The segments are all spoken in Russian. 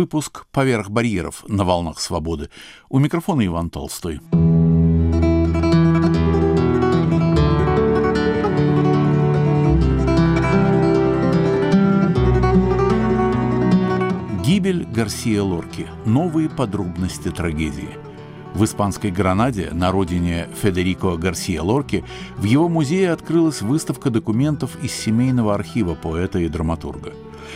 Выпуск «Поверх барьеров» на волнах свободы. У микрофона Иван Толстой. Гибель Гарсия Лорки. Новые подробности трагедии. В испанской Гранаде, на родине Федерико Гарсия Лорки, в его музее открылась выставка документов из семейного архива поэта и драматурга.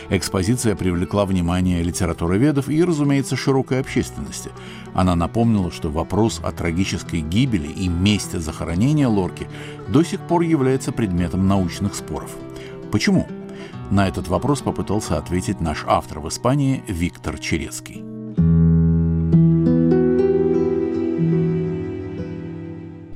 Экспозиция привлекла внимание литературоведов и, разумеется, широкой общественности. Она напомнила, что вопрос о трагической гибели и месте захоронения Лорки до сих пор является предметом научных споров. Почему? На этот вопрос попытался ответить наш автор в Испании Виктор Черецкий.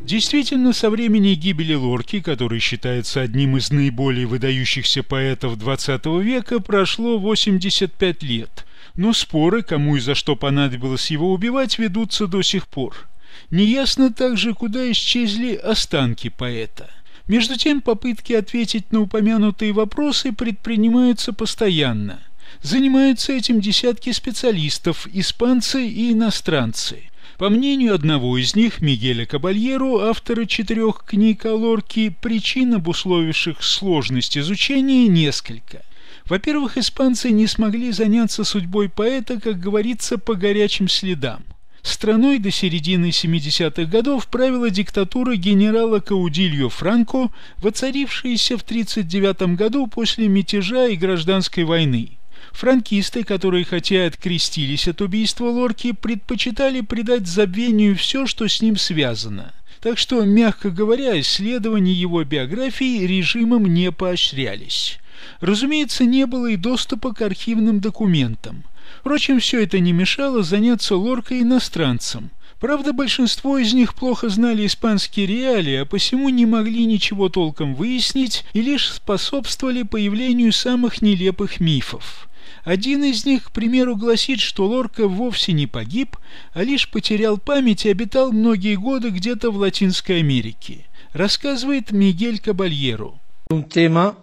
Действительно, со времени гибели Лорки, который считается одним из наиболее выдающихся поэтов XX века, прошло 85 лет. Но споры, кому и за что понадобилось его убивать, ведутся до сих пор. Неясно также, куда исчезли останки поэта – между тем, попытки ответить на упомянутые вопросы предпринимаются постоянно. Занимаются этим десятки специалистов, испанцы и иностранцы. По мнению одного из них, Мигеля Кабальеру, автора четырех книг о Лорке, причин, обусловивших сложность изучения, несколько. Во-первых, испанцы не смогли заняться судьбой поэта, как говорится, по горячим следам. Страной до середины 70-х годов правила диктатура генерала Каудильо Франко, воцарившаяся в 1939 году после мятежа и гражданской войны. Франкисты, которые хотя и открестились от убийства Лорки, предпочитали придать забвению все, что с ним связано. Так что, мягко говоря, исследования его биографии режимом не поощрялись. Разумеется, не было и доступа к архивным документам. Впрочем, все это не мешало заняться лоркой иностранцам. Правда, большинство из них плохо знали испанские реалии, а посему не могли ничего толком выяснить и лишь способствовали появлению самых нелепых мифов. Один из них, к примеру, гласит, что Лорка вовсе не погиб, а лишь потерял память и обитал многие годы где-то в Латинской Америке. Рассказывает Мигель Кабальеро. Тема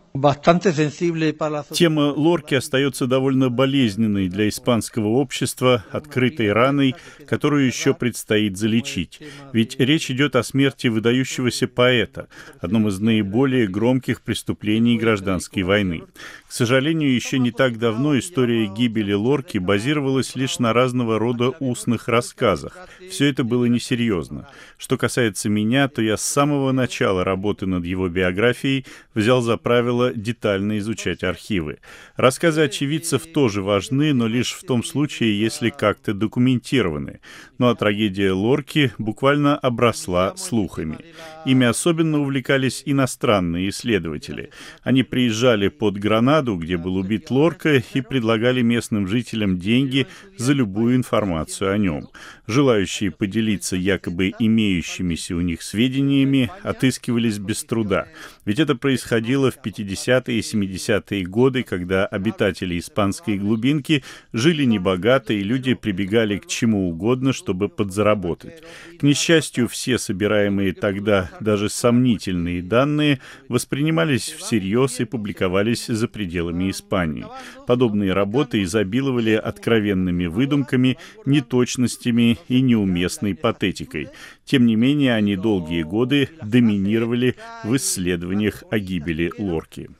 Тема Лорки остается довольно болезненной для испанского общества, открытой раной, которую еще предстоит залечить. Ведь речь идет о смерти выдающегося поэта, одном из наиболее громких преступлений гражданской войны. К сожалению, еще не так давно история гибели Лорки базировалась лишь на разного рода устных рассказах. Все это было несерьезно. Что касается меня, то я с самого начала работы над его биографией взял за правило детально изучать архивы. Рассказы очевидцев тоже важны, но лишь в том случае, если как-то документированы. Ну а трагедия Лорки буквально обросла слухами. Ими особенно увлекались иностранные исследователи. Они приезжали под Гранаду, где был убит Лорка, и предлагали местным жителям деньги за любую информацию о нем. Желающие поделиться якобы имеющимися у них сведениями отыскивались без труда. Ведь это происходило в 50-е и 70-е годы, когда обитатели испанской глубинки жили небогато, и люди прибегали к чему угодно, чтобы подзаработать. К несчастью, все собираемые тогда даже сомнительные данные воспринимались всерьез и публиковались за пределами Испании. Подобные работы изобиловали откровенными выдумками, неточностями и неуместной патетикой. Тем не менее, они долгие годы доминировали в исследованиях о гибели Лорки.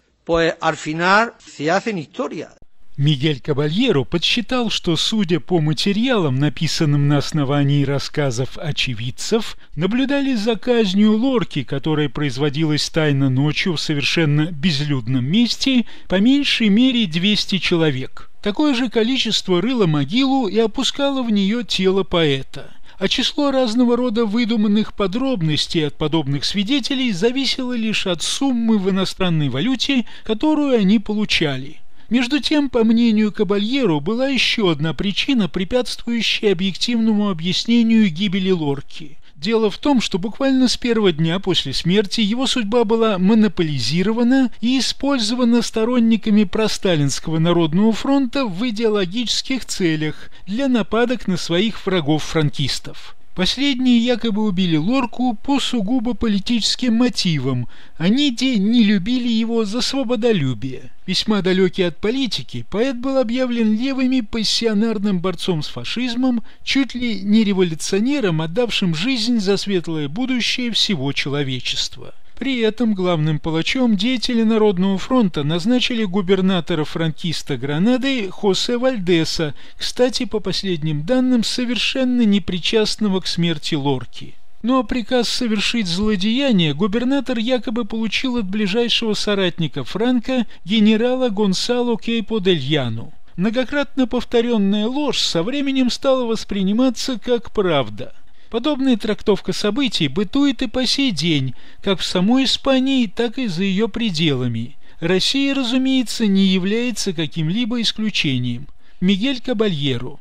Мигель Кабальеро подсчитал, что, судя по материалам, написанным на основании рассказов очевидцев, наблюдали за казнью Лорки, которая производилась тайно ночью в совершенно безлюдном месте, по меньшей мере 200 человек. Такое же количество рыло могилу и опускало в нее тело поэта а число разного рода выдуманных подробностей от подобных свидетелей зависело лишь от суммы в иностранной валюте, которую они получали – между тем, по мнению Кабальеру, была еще одна причина, препятствующая объективному объяснению гибели Лорки. Дело в том, что буквально с первого дня после смерти его судьба была монополизирована и использована сторонниками просталинского народного фронта в идеологических целях для нападок на своих врагов-франкистов. Последние якобы убили Лорку по сугубо политическим мотивам. Они де не любили его за свободолюбие. Весьма далекий от политики, поэт был объявлен левыми пассионарным борцом с фашизмом, чуть ли не революционером, отдавшим жизнь за светлое будущее всего человечества. При этом главным палачом деятели Народного фронта назначили губернатора франкиста Гранады Хосе Вальдеса, кстати, по последним данным, совершенно непричастного к смерти Лорки. Ну а приказ совершить злодеяние губернатор якобы получил от ближайшего соратника Франка генерала Гонсало Кейпо дель Яну. Многократно повторенная ложь со временем стала восприниматься как правда – Подобная трактовка событий бытует и по сей день, как в самой Испании, так и за ее пределами. Россия, разумеется, не является каким-либо исключением. Мигель Кабальеро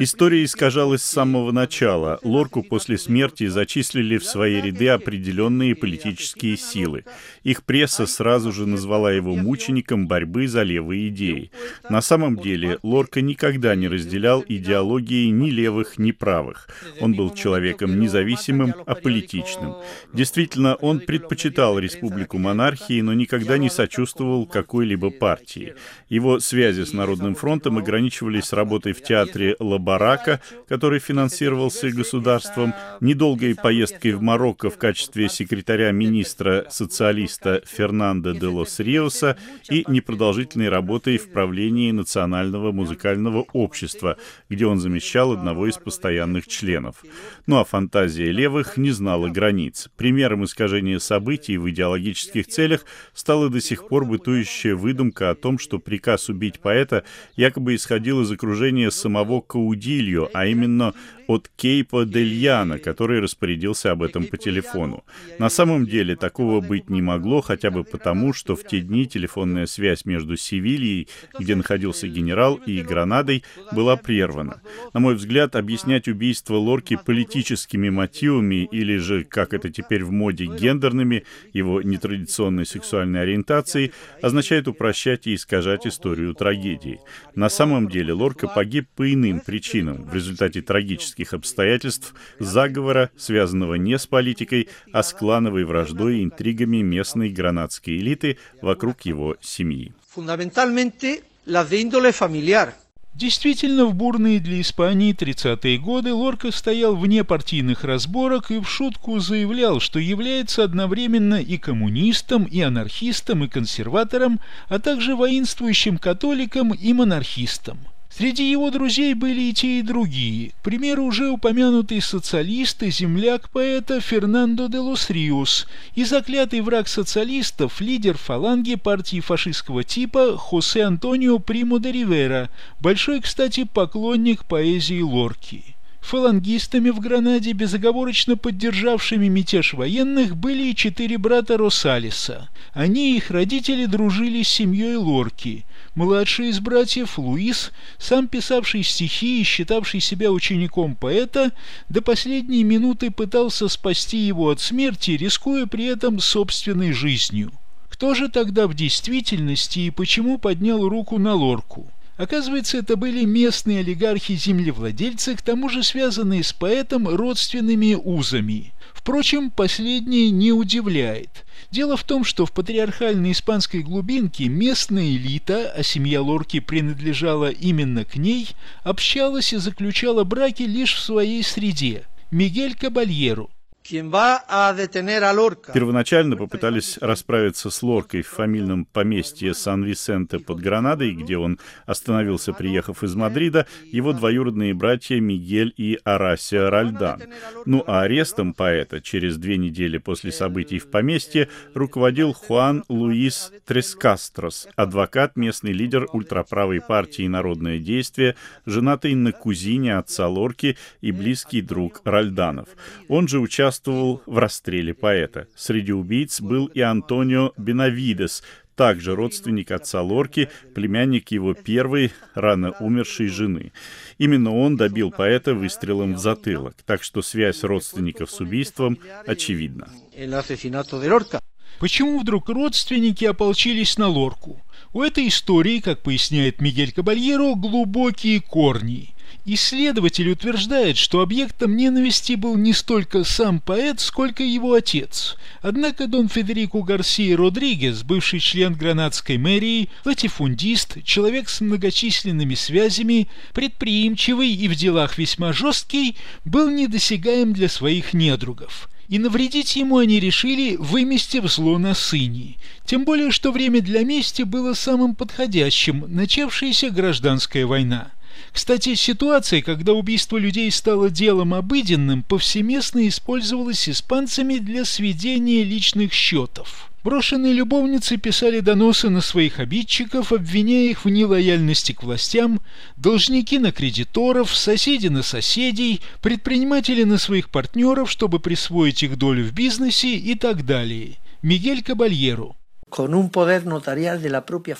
История искажалась с самого начала. Лорку после смерти зачислили в свои ряды определенные политические силы. Их пресса сразу же назвала его мучеником борьбы за левые идеи. На самом деле Лорка никогда не разделял идеологии ни левых, ни правых. Он был человеком независимым, а политичным. Действительно, он предпочитал республику монархии, но никогда не сочувствовал какой-либо партии. Его связи с Народным фронтом ограничивались ограничивались работой в театре Лабарака, который финансировался государством, недолгой поездкой в Марокко в качестве секретаря министра-социалиста Фернандо де Лос Риоса и непродолжительной работой в правлении Национального музыкального общества, где он замещал одного из постоянных членов. Ну а фантазия левых не знала границ. Примером искажения событий в идеологических целях стала до сих пор бытующая выдумка о том, что приказ убить поэта якобы исходил исходил из окружения самого Каудилью, а именно от Кейпа Дельяна, который распорядился об этом по телефону. На самом деле такого быть не могло, хотя бы потому, что в те дни телефонная связь между Севильей, где находился генерал, и Гранадой была прервана. На мой взгляд, объяснять убийство Лорки политическими мотивами или же, как это теперь в моде, гендерными, его нетрадиционной сексуальной ориентацией, означает упрощать и искажать историю трагедии. На самом деле Лорка погиб по иным причинам в результате трагических политических обстоятельств заговора, связанного не с политикой, а с клановой враждой и интригами местной гранадской элиты вокруг его семьи. Действительно, в бурные для Испании 30-е годы Лорка стоял вне партийных разборок и в шутку заявлял, что является одновременно и коммунистом, и анархистом, и консерватором, а также воинствующим католиком и монархистом – Среди его друзей были и те, и другие. К примеру, уже упомянутый социалист и земляк поэта Фернандо де Лос Риос и заклятый враг социалистов, лидер фаланги партии фашистского типа Хосе Антонио Примо де Ривера, большой, кстати, поклонник поэзии Лорки. Фалангистами в Гранаде, безоговорочно поддержавшими мятеж военных, были и четыре брата Росалиса. Они и их родители дружили с семьей Лорки. Младший из братьев, Луис, сам писавший стихи и считавший себя учеником поэта, до последней минуты пытался спасти его от смерти, рискуя при этом собственной жизнью. Кто же тогда в действительности и почему поднял руку на Лорку? Оказывается, это были местные олигархи-землевладельцы, к тому же связанные с поэтом родственными узами. Впрочем, последнее не удивляет. Дело в том, что в патриархальной испанской глубинке местная элита, а семья Лорки принадлежала именно к ней, общалась и заключала браки лишь в своей среде. Мигель Кабальеру, Первоначально попытались расправиться с Лоркой в фамильном поместье Сан-Висенте под Гранадой, где он остановился, приехав из Мадрида, его двоюродные братья Мигель и Арасия Ральдан. Ну а арестом поэта через две недели после событий в поместье руководил Хуан Луис Трескастрос, адвокат, местный лидер ультраправой партии «Народное действие», женатый на кузине отца Лорки и близкий друг Ральданов. Он же участвовал участвовал в расстреле поэта. Среди убийц был и Антонио Бенавидес, также родственник отца Лорки, племянник его первой, рано умершей жены. Именно он добил поэта выстрелом в затылок, так что связь родственников с убийством очевидна. Почему вдруг родственники ополчились на Лорку? У этой истории, как поясняет Мигель Кабальеро, глубокие корни – Исследователь утверждает, что объектом ненависти был не столько сам поэт, сколько его отец. Однако Дон Федерико Гарсия Родригес, бывший член гранадской мэрии, латифундист, человек с многочисленными связями, предприимчивый и в делах весьма жесткий, был недосягаем для своих недругов. И навредить ему они решили, выместив зло на сыне. Тем более, что время для мести было самым подходящим, начавшаяся гражданская война. Кстати, ситуация, когда убийство людей стало делом обыденным, повсеместно использовалась испанцами для сведения личных счетов. Брошенные любовницы писали доносы на своих обидчиков, обвиняя их в нелояльности к властям, должники на кредиторов, соседи на соседей, предприниматели на своих партнеров, чтобы присвоить их долю в бизнесе и так далее. Мигель Кабальеру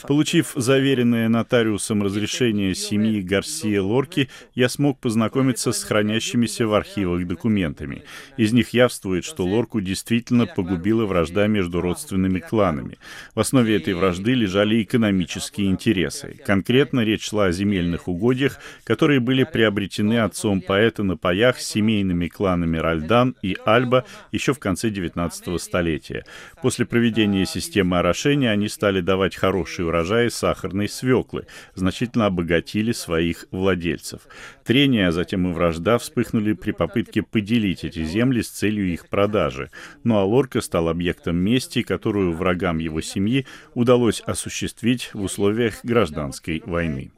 Получив заверенное нотариусом разрешение семьи Гарсия Лорки, я смог познакомиться с хранящимися в архивах документами. Из них явствует, что Лорку действительно погубила вражда между родственными кланами. В основе этой вражды лежали экономические интересы. Конкретно речь шла о земельных угодьях, которые были приобретены отцом поэта на паях с семейными кланами Ральдан и Альба еще в конце XIX столетия. После проведения системы орошения они стали давать хорошие урожаи сахарной свеклы, значительно обогатили своих владельцев. Трения, а затем и вражда вспыхнули при попытке поделить эти земли с целью их продажи. Ну а Лорка стал объектом мести, которую врагам его семьи удалось осуществить в условиях гражданской войны.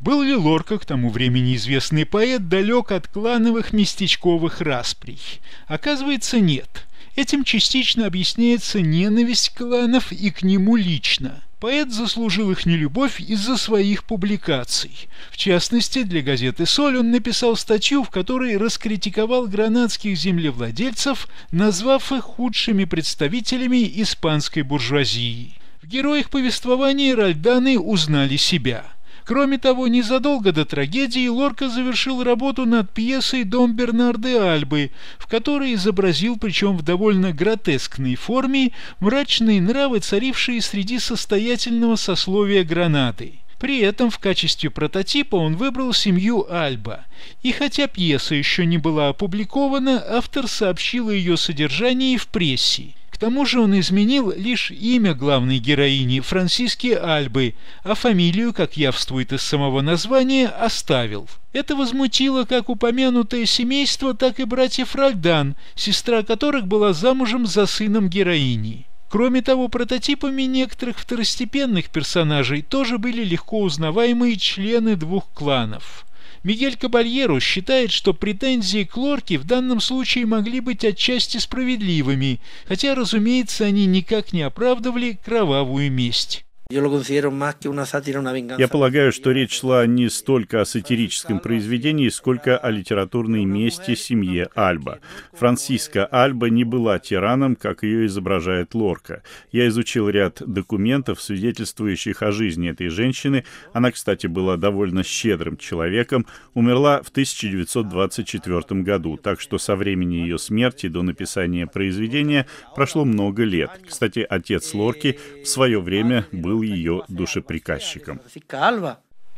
Был ли Лорка к тому времени известный поэт далек от клановых местечковых расприй? Оказывается, нет. Этим частично объясняется ненависть кланов и к нему лично. Поэт заслужил их нелюбовь из-за своих публикаций. В частности, для газеты «Соль» он написал статью, в которой раскритиковал гранадских землевладельцев, назвав их худшими представителями испанской буржуазии. В героях повествования Ральданы узнали себя – Кроме того, незадолго до трагедии Лорка завершил работу над пьесой «Дом Бернарды Альбы», в которой изобразил, причем в довольно гротескной форме, мрачные нравы, царившие среди состоятельного сословия Гранады. При этом в качестве прототипа он выбрал семью Альба. И хотя пьеса еще не была опубликована, автор сообщил о ее содержании в прессе тому же он изменил лишь имя главной героини Франсиски Альбы, а фамилию, как явствует из самого названия, оставил. Это возмутило как упомянутое семейство, так и братьев Ральдан, сестра которых была замужем за сыном героини. Кроме того, прототипами некоторых второстепенных персонажей тоже были легко узнаваемые члены двух кланов – Мигель Кабальеру считает, что претензии к Лорке в данном случае могли быть отчасти справедливыми, хотя, разумеется, они никак не оправдывали кровавую месть. Я полагаю, что речь шла не столько о сатирическом произведении, сколько о литературной мести семье Альба. Франциска Альба не была тираном, как ее изображает Лорка. Я изучил ряд документов, свидетельствующих о жизни этой женщины. Она, кстати, была довольно щедрым человеком, умерла в 1924 году, так что со времени ее смерти до написания произведения прошло много лет. Кстати, отец Лорки в свое время был был ее душеприказчиком.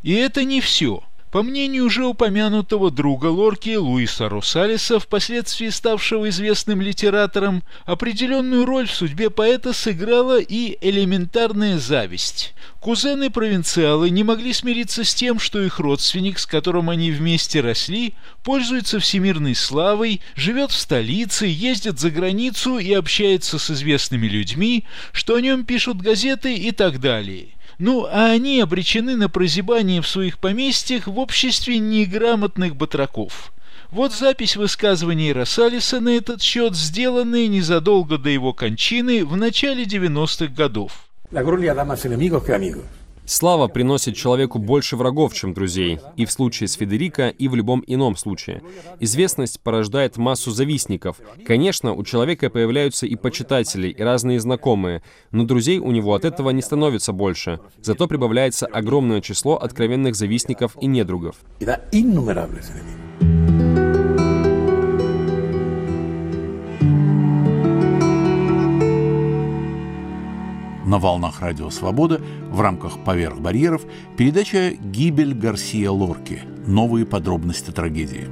И это не все. По мнению уже упомянутого друга Лорки Луиса Русалиса, впоследствии ставшего известным литератором, определенную роль в судьбе поэта сыграла и элементарная зависть. Кузены-провинциалы не могли смириться с тем, что их родственник, с которым они вместе росли, пользуется всемирной славой, живет в столице, ездит за границу и общается с известными людьми, что о нем пишут газеты и так далее – ну, а они обречены на прозябание в своих поместьях в обществе неграмотных батраков. Вот запись высказываний Рассалиса на этот счет, сделанная незадолго до его кончины в начале 90-х годов. La gloria da más enemigos que amigos. Слава приносит человеку больше врагов, чем друзей, и в случае с Федерико, и в любом ином случае. Известность порождает массу завистников. Конечно, у человека появляются и почитатели, и разные знакомые, но друзей у него от этого не становится больше. Зато прибавляется огромное число откровенных завистников и недругов. На волнах Радио Свобода в рамках «Поверх барьеров» передача «Гибель Гарсия Лорки. Новые подробности трагедии».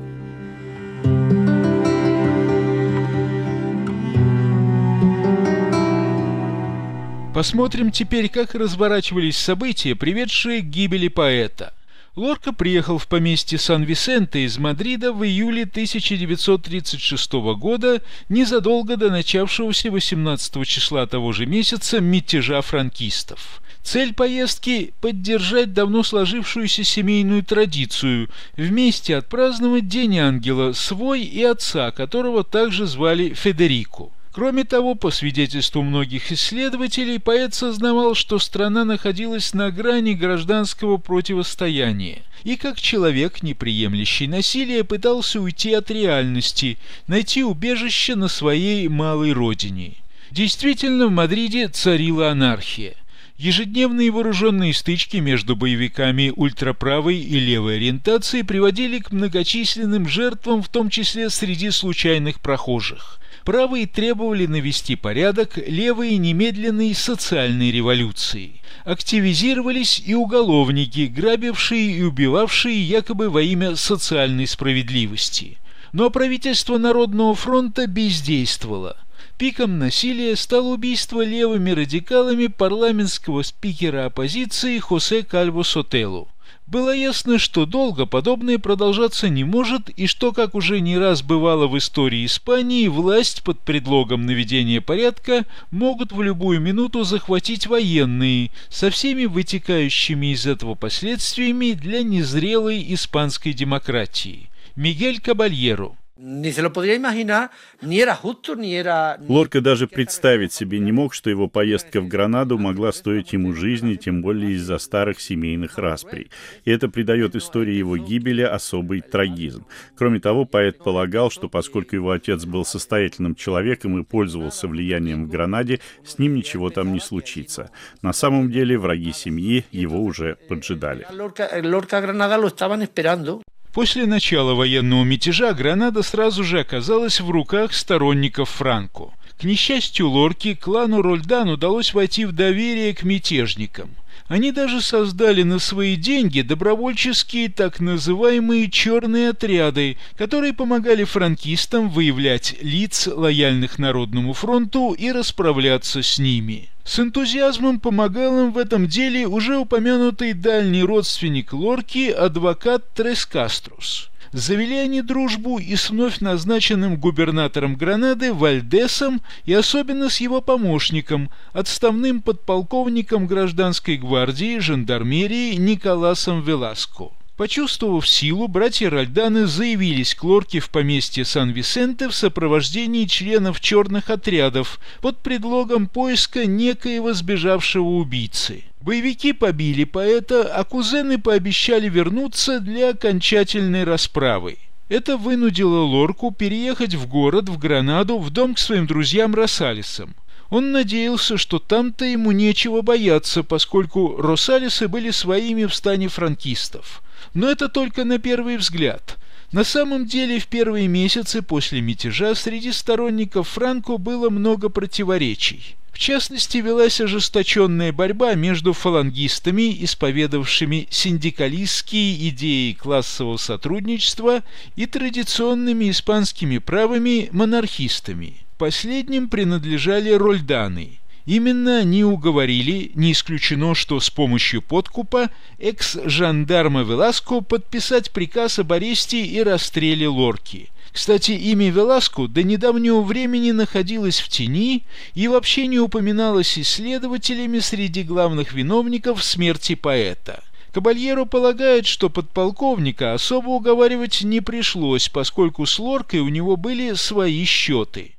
Посмотрим теперь, как разворачивались события, приведшие к гибели поэта. Лорка приехал в поместье Сан-Висенте из Мадрида в июле 1936 года, незадолго до начавшегося 18 числа того же месяца мятежа франкистов. Цель поездки – поддержать давно сложившуюся семейную традицию, вместе отпраздновать День Ангела, свой и отца, которого также звали Федерико. Кроме того, по свидетельству многих исследователей, поэт сознавал, что страна находилась на грани гражданского противостояния и как человек, не приемлющий насилие, пытался уйти от реальности, найти убежище на своей малой родине. Действительно, в Мадриде царила анархия. Ежедневные вооруженные стычки между боевиками ультраправой и левой ориентации приводили к многочисленным жертвам, в том числе среди случайных прохожих. Правые требовали навести порядок, левые – немедленной социальной революции. Активизировались и уголовники, грабившие и убивавшие якобы во имя социальной справедливости. Но правительство Народного фронта бездействовало – Пиком насилия стало убийство левыми радикалами парламентского спикера оппозиции Хосе Кальво Сотелу. Было ясно, что долго подобное продолжаться не может и что, как уже не раз бывало в истории Испании, власть под предлогом наведения порядка могут в любую минуту захватить военные со всеми вытекающими из этого последствиями для незрелой испанской демократии. Мигель Кабальеро Лорка даже представить себе не мог, что его поездка в Гранаду могла стоить ему жизни, тем более из-за старых семейных расприй. И это придает истории его гибели особый трагизм. Кроме того, поэт полагал, что поскольку его отец был состоятельным человеком и пользовался влиянием в Гранаде, с ним ничего там не случится. На самом деле враги семьи его уже поджидали. После начала военного мятежа Гранада сразу же оказалась в руках сторонников Франко. К несчастью Лорки, клану Рольдан удалось войти в доверие к мятежникам. Они даже создали на свои деньги добровольческие так называемые «черные отряды», которые помогали франкистам выявлять лиц, лояльных Народному фронту, и расправляться с ними. С энтузиазмом помогал им в этом деле уже упомянутый дальний родственник Лорки, адвокат Трескаструс. Завели они дружбу и с вновь назначенным губернатором Гранады Вальдесом и особенно с его помощником, отставным подполковником гражданской гвардии жандармерии Николасом Веласко. Почувствовав силу, братья Ральданы заявились к Лорке в поместье Сан-Висенте в сопровождении членов черных отрядов под предлогом поиска некоего сбежавшего убийцы. Боевики побили поэта, а кузены пообещали вернуться для окончательной расправы. Это вынудило Лорку переехать в город, в Гранаду, в дом к своим друзьям Росалисам. Он надеялся, что там-то ему нечего бояться, поскольку Росалисы были своими в стане франкистов. Но это только на первый взгляд. На самом деле в первые месяцы после мятежа среди сторонников Франко было много противоречий. В частности, велась ожесточенная борьба между фалангистами, исповедовавшими синдикалистские идеи классового сотрудничества, и традиционными испанскими правыми монархистами. Последним принадлежали рольданы – Именно они уговорили, не исключено, что с помощью подкупа, экс-жандарма Веласко подписать приказ об аресте и расстреле Лорки. Кстати, имя Веласко до недавнего времени находилось в тени и вообще не упоминалось исследователями среди главных виновников смерти поэта. Кабальеро полагает, что подполковника особо уговаривать не пришлось, поскольку с Лоркой у него были свои счеты.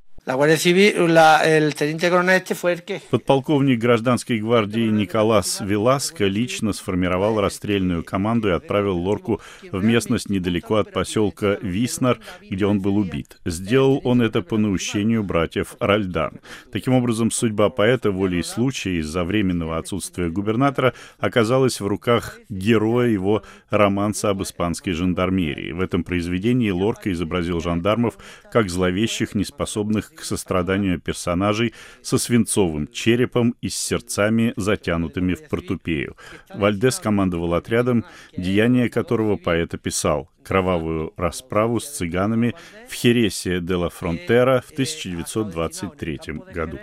Подполковник гражданской гвардии Николас Веласко лично сформировал расстрельную команду и отправил Лорку в местность недалеко от поселка Виснер, где он был убит. Сделал он это по наущению братьев Ральдан. Таким образом, судьба поэта волей случая из-за временного отсутствия губернатора оказалась в руках героя его романса об испанской жандармерии. В этом произведении Лорка изобразил жандармов как зловещих, неспособных к состраданию персонажей со свинцовым черепом и с сердцами, затянутыми в портупею. Вальдес командовал отрядом, деяния которого поэт описал кровавую расправу с цыганами в Хересе де ла Фронтера в 1923 году.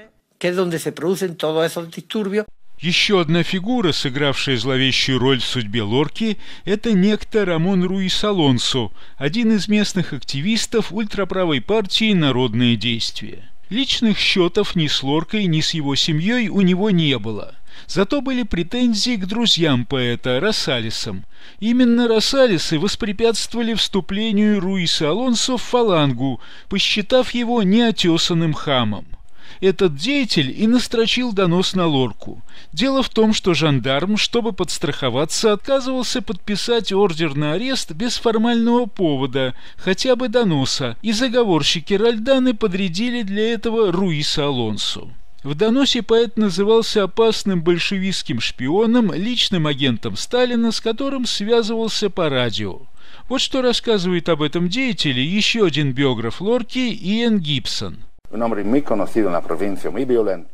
Еще одна фигура, сыгравшая зловещую роль в судьбе Лорки, это некто Рамон Руис Алонсо, один из местных активистов ультраправой партии «Народное действие». Личных счетов ни с Лоркой, ни с его семьей у него не было. Зато были претензии к друзьям поэта, Рассалисам. Именно Рассалисы воспрепятствовали вступлению Руиса Алонсо в фалангу, посчитав его неотесанным хамом этот деятель и настрочил донос на Лорку. Дело в том, что жандарм, чтобы подстраховаться, отказывался подписать ордер на арест без формального повода, хотя бы доноса, и заговорщики Ральданы подрядили для этого Руиса Алонсо. В доносе поэт назывался опасным большевистским шпионом, личным агентом Сталина, с которым связывался по радио. Вот что рассказывает об этом деятеле еще один биограф Лорки Иэн Гибсон –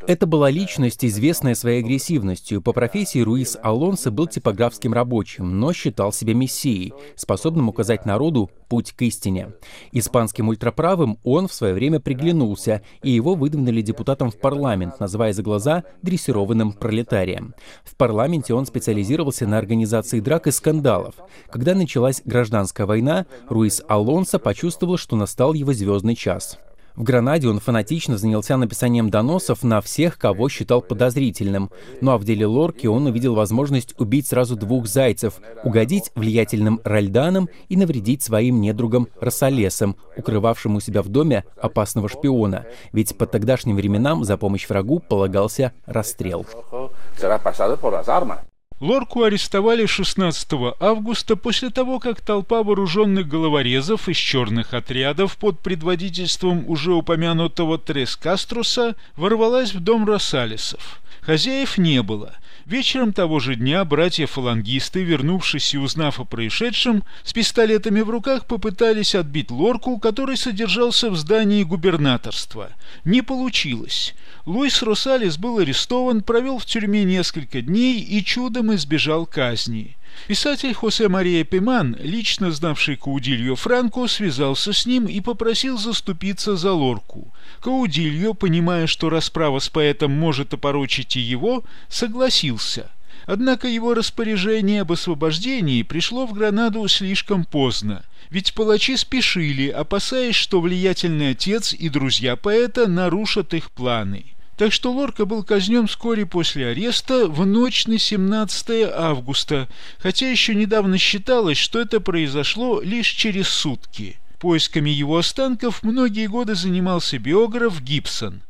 это была личность, известная своей агрессивностью. По профессии Руис Алонсо был типографским рабочим, но считал себя мессией, способным указать народу путь к истине. Испанским ультраправым он в свое время приглянулся, и его выдвинули депутатом в парламент, называя за глаза дрессированным пролетарием. В парламенте он специализировался на организации драк и скандалов. Когда началась гражданская война, Руис Алонсо почувствовал, что настал его звездный час. В Гранаде он фанатично занялся написанием доносов на всех, кого считал подозрительным. Ну а в деле Лорки он увидел возможность убить сразу двух зайцев, угодить влиятельным ральданам и навредить своим недругам Рассолесам, укрывавшим у себя в доме опасного шпиона. Ведь по тогдашним временам за помощь врагу полагался расстрел. Лорку арестовали 16 августа после того, как толпа вооруженных головорезов из черных отрядов под предводительством уже упомянутого Трес Каструса ворвалась в дом Росалисов. Хозяев не было. Вечером того же дня братья-фалангисты, вернувшись и узнав о происшедшем, с пистолетами в руках попытались отбить лорку, который содержался в здании губернаторства. Не получилось. Луис Росалис был арестован, провел в тюрьме несколько дней и чудом избежал казни. Писатель Хосе Мария Пиман, лично знавший Каудильо Франко, связался с ним и попросил заступиться за Лорку. Каудильо, понимая, что расправа с поэтом может опорочить и его, согласился. Однако его распоряжение об освобождении пришло в Гранаду слишком поздно, ведь палачи спешили, опасаясь, что влиятельный отец и друзья поэта нарушат их планы. Так что Лорка был казнен вскоре после ареста в ночь на 17 августа, хотя еще недавно считалось, что это произошло лишь через сутки. Поисками его останков многие годы занимался биограф Гибсон.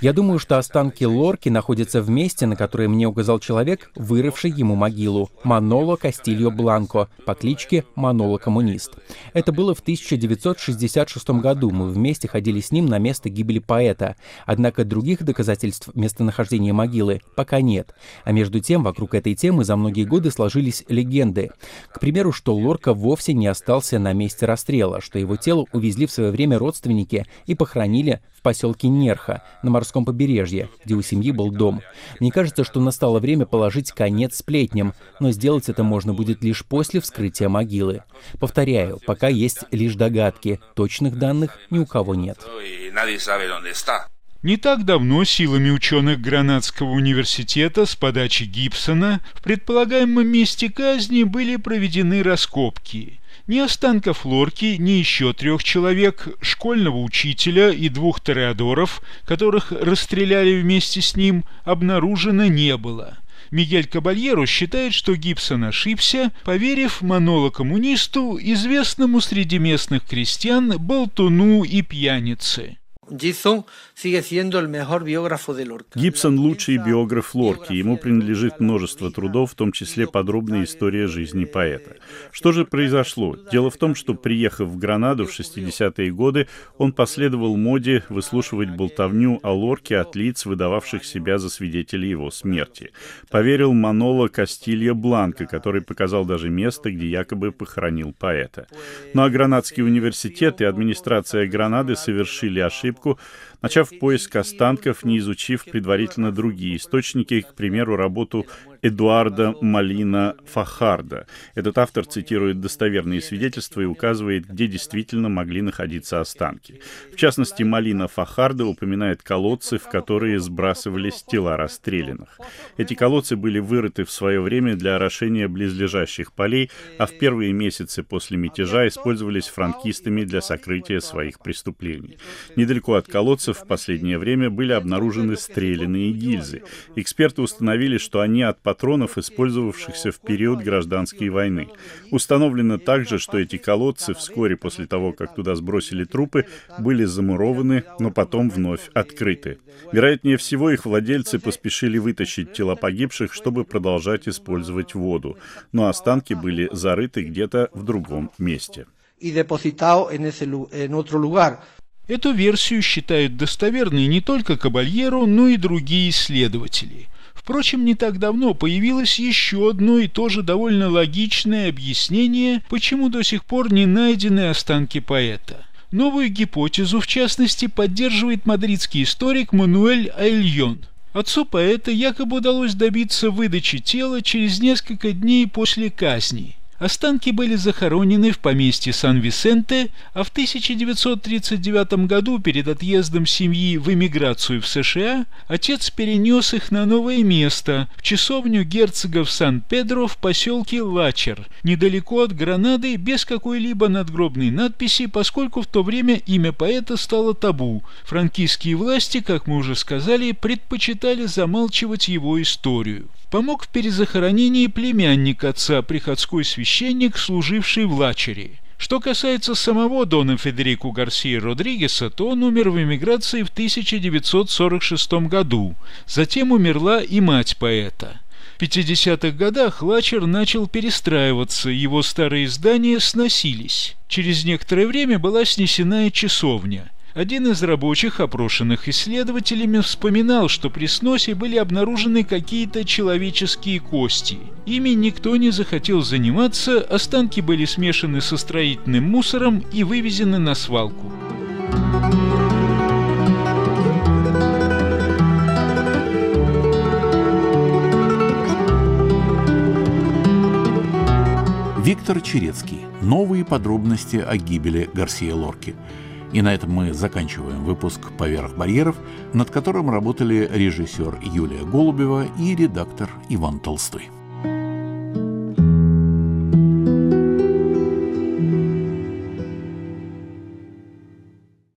Я думаю, что останки Лорки находятся в месте, на которое мне указал человек, вырывший ему могилу – Маноло Кастильо Бланко по кличке Маноло Коммунист. Это было в 1966 году. Мы вместе ходили с ним на место гибели поэта. Однако других доказательств местонахождения могилы пока нет. А между тем, вокруг этой темы за многие годы сложились легенды. К примеру, что Лорка вовсе не остался на месте расстрела, что его тело увезли в свое время родственники и похоронили в поселке Нерха на морском побережье, где у семьи был дом. Мне кажется, что настало время положить конец сплетням, но сделать это можно будет лишь после вскрытия могилы. Повторяю, пока есть лишь догадки, точных данных ни у кого нет. Не так давно силами ученых Гранадского университета с подачи Гибсона в предполагаемом месте казни были проведены раскопки. Ни останков Лорки, ни еще трех человек, школьного учителя и двух тореадоров, которых расстреляли вместе с ним, обнаружено не было. Мигель Кабальеро считает, что Гибсон ошибся, поверив моноло-коммунисту, известному среди местных крестьян, болтуну и пьянице. Гибсон лучший биограф Лорки. Ему принадлежит множество трудов, в том числе подробная история жизни поэта. Что же произошло? Дело в том, что, приехав в Гранаду в 60-е годы, он последовал моде выслушивать болтовню о Лорке от лиц, выдававших себя за свидетелей его смерти. Поверил Маноло Кастилья Бланка, который показал даже место, где якобы похоронил поэта. Ну а Гранадский университет и администрация Гранады совершили ошибку, начав поиск останков, не изучив предварительно другие источники, к примеру, работу Эдуарда Малина Фахарда. Этот автор цитирует достоверные свидетельства и указывает, где действительно могли находиться останки. В частности, Малина Фахарда упоминает колодцы, в которые сбрасывались тела расстрелянных. Эти колодцы были вырыты в свое время для орошения близлежащих полей, а в первые месяцы после мятежа использовались франкистами для сокрытия своих преступлений. Недалеко от колодцев в последнее время были обнаружены стрелянные гильзы. Эксперты установили, что они от патронов, использовавшихся в период гражданской войны. Установлено также, что эти колодцы вскоре после того, как туда сбросили трупы, были замурованы, но потом вновь открыты. Вероятнее всего, их владельцы поспешили вытащить тела погибших, чтобы продолжать использовать воду, но останки были зарыты где-то в другом месте. Эту версию считают достоверной не только Кабальеро, но и другие исследователи – Впрочем, не так давно появилось еще одно и тоже довольно логичное объяснение, почему до сих пор не найдены останки поэта. Новую гипотезу, в частности, поддерживает мадридский историк Мануэль Айльон. Отцу поэта якобы удалось добиться выдачи тела через несколько дней после казни – Останки были захоронены в поместье Сан-Висенте, а в 1939 году перед отъездом семьи в эмиграцию в США отец перенес их на новое место, в часовню герцогов Сан-Педро в поселке Лачер, недалеко от Гранады, без какой-либо надгробной надписи, поскольку в то время имя поэта стало табу. Франкистские власти, как мы уже сказали, предпочитали замалчивать его историю помог в перезахоронении племянник отца, приходской священник, служивший в Лачере. Что касается самого Дона Федерико Гарсия Родригеса, то он умер в эмиграции в 1946 году. Затем умерла и мать поэта. В 50-х годах Лачер начал перестраиваться, его старые здания сносились. Через некоторое время была снесена и часовня – один из рабочих, опрошенных исследователями, вспоминал, что при сносе были обнаружены какие-то человеческие кости. Ими никто не захотел заниматься, останки были смешаны со строительным мусором и вывезены на свалку. Виктор Черецкий. Новые подробности о гибели Гарсия Лорки. И на этом мы заканчиваем выпуск «Поверх барьеров», над которым работали режиссер Юлия Голубева и редактор Иван Толстой.